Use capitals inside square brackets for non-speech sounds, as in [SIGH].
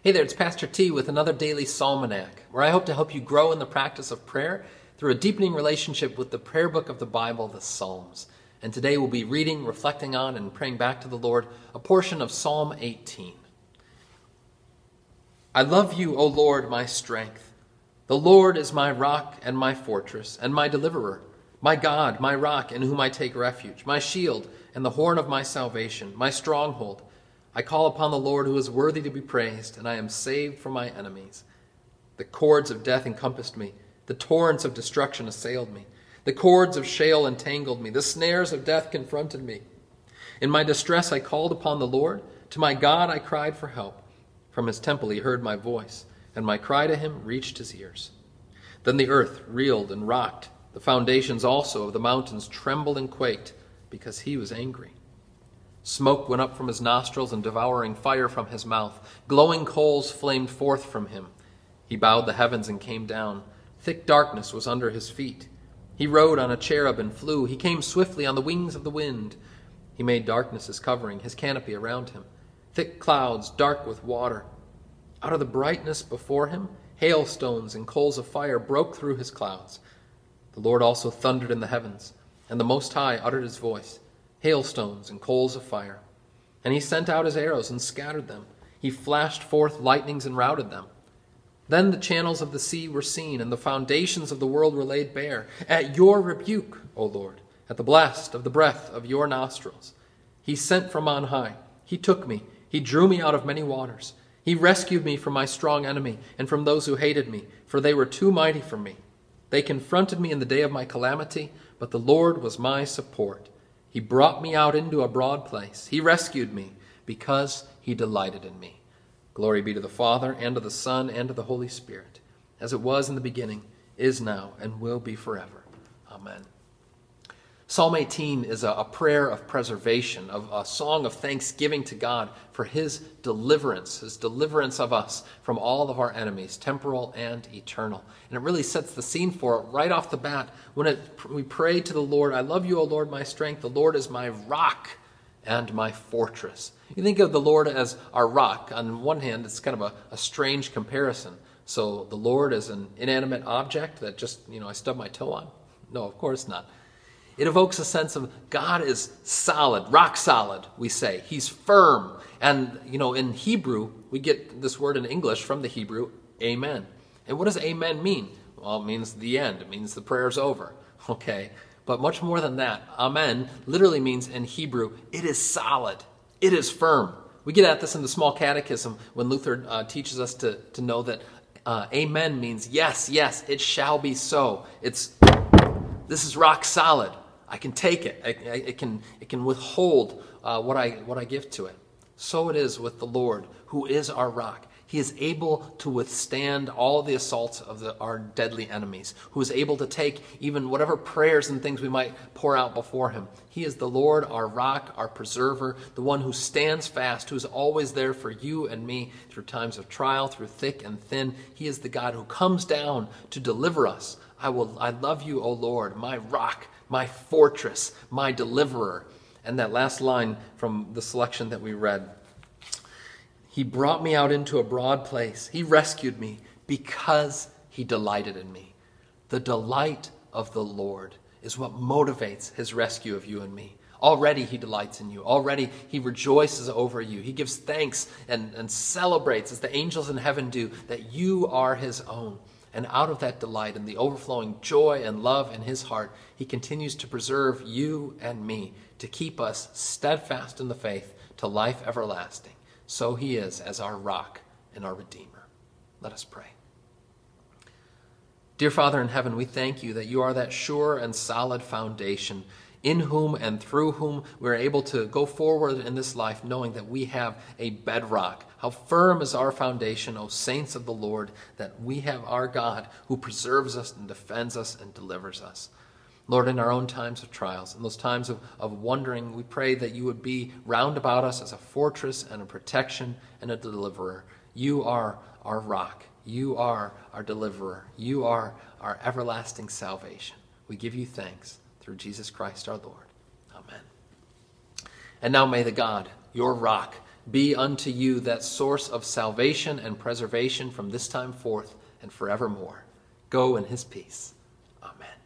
Hey there, it's Pastor T with another daily Psalmanac, where I hope to help you grow in the practice of prayer through a deepening relationship with the prayer book of the Bible, the Psalms. And today we'll be reading, reflecting on, and praying back to the Lord a portion of Psalm 18. I love you, O Lord, my strength. The Lord is my rock and my fortress and my deliverer, my God, my rock in whom I take refuge, my shield and the horn of my salvation, my stronghold. I call upon the Lord who is worthy to be praised, and I am saved from my enemies. The cords of death encompassed me, the torrents of destruction assailed me, the cords of Sheol entangled me, the snares of death confronted me. In my distress I called upon the Lord, to my God I cried for help. From his temple he heard my voice, and my cry to him reached his ears. Then the earth reeled and rocked, the foundations also of the mountains trembled and quaked, because he was angry. Smoke went up from his nostrils and devouring fire from his mouth. Glowing coals flamed forth from him. He bowed the heavens and came down. Thick darkness was under his feet. He rode on a cherub and flew. He came swiftly on the wings of the wind. He made darkness his covering, his canopy around him. Thick clouds, dark with water. Out of the brightness before him, hailstones and coals of fire broke through his clouds. The Lord also thundered in the heavens, and the Most High uttered his voice hailstones and coals of fire. And he sent out his arrows and scattered them. He flashed forth lightnings and routed them. Then the channels of the sea were seen, and the foundations of the world were laid bare. At your rebuke, O Lord, at the blast of the breath of your nostrils. He sent from on high. He took me. He drew me out of many waters. He rescued me from my strong enemy and from those who hated me, for they were too mighty for me. They confronted me in the day of my calamity, but the Lord was my support. He brought me out into a broad place. He rescued me because he delighted in me. Glory be to the Father, and to the Son, and to the Holy Spirit, as it was in the beginning, is now, and will be forever. Amen. Psalm 18 is a, a, prayer of preservation, of a song of thanksgiving to God for his deliverance, his deliverance of us from all of our enemies, temporal and eternal. And it really sets the scene for it right off the bat when it, we pray to the Lord, I love you, O Lord, my strength. The Lord is my rock and my fortress. You think of the Lord as our rock. On one hand, it's kind of a, a strange comparison. So the Lord is an inanimate object that just, you know, I stub my toe on? No, of course not. It evokes a sense of God is solid, rock solid, we say. He's firm. And, you know, in Hebrew, we get this word in English from the Hebrew, amen. And what does amen mean? Well, it means the end, it means the prayer's over. [LAUGHS] Okay. But much more than that, amen literally means in Hebrew, it is solid, it is firm. We get at this in the small catechism when Luther uh, teaches us to, to know that uh, amen means yes, yes, it shall be so. It's this is rock solid. I can take it. I, I, it, can, it can withhold uh, what, I, what I give to it. So it is with the Lord, who is our rock. He is able to withstand all the assaults of the, our deadly enemies, who is able to take even whatever prayers and things we might pour out before him. He is the Lord, our rock, our preserver, the one who stands fast, who is always there for you and me through times of trial, through thick and thin. He is the God who comes down to deliver us. I will I love you, O Lord, my rock, my fortress, my deliverer. And that last line from the selection that we read He brought me out into a broad place. He rescued me because He delighted in me. The delight of the Lord is what motivates His rescue of you and me. Already he delights in you. Already he rejoices over you. He gives thanks and, and celebrates, as the angels in heaven do, that you are his own. And out of that delight and the overflowing joy and love in his heart, he continues to preserve you and me, to keep us steadfast in the faith to life everlasting. So he is as our rock and our Redeemer. Let us pray. Dear Father in heaven, we thank you that you are that sure and solid foundation in whom and through whom we're able to go forward in this life knowing that we have a bedrock. How firm is our foundation, O saints of the Lord, that we have our God who preserves us and defends us and delivers us. Lord, in our own times of trials, in those times of, of wondering, we pray that you would be round about us as a fortress and a protection and a deliverer. You are our rock. You are our deliverer. You are our everlasting salvation. We give you thanks through Jesus Christ our Lord. Amen. And now may the God, your rock, be unto you that source of salvation and preservation from this time forth and forevermore. Go in his peace. Amen.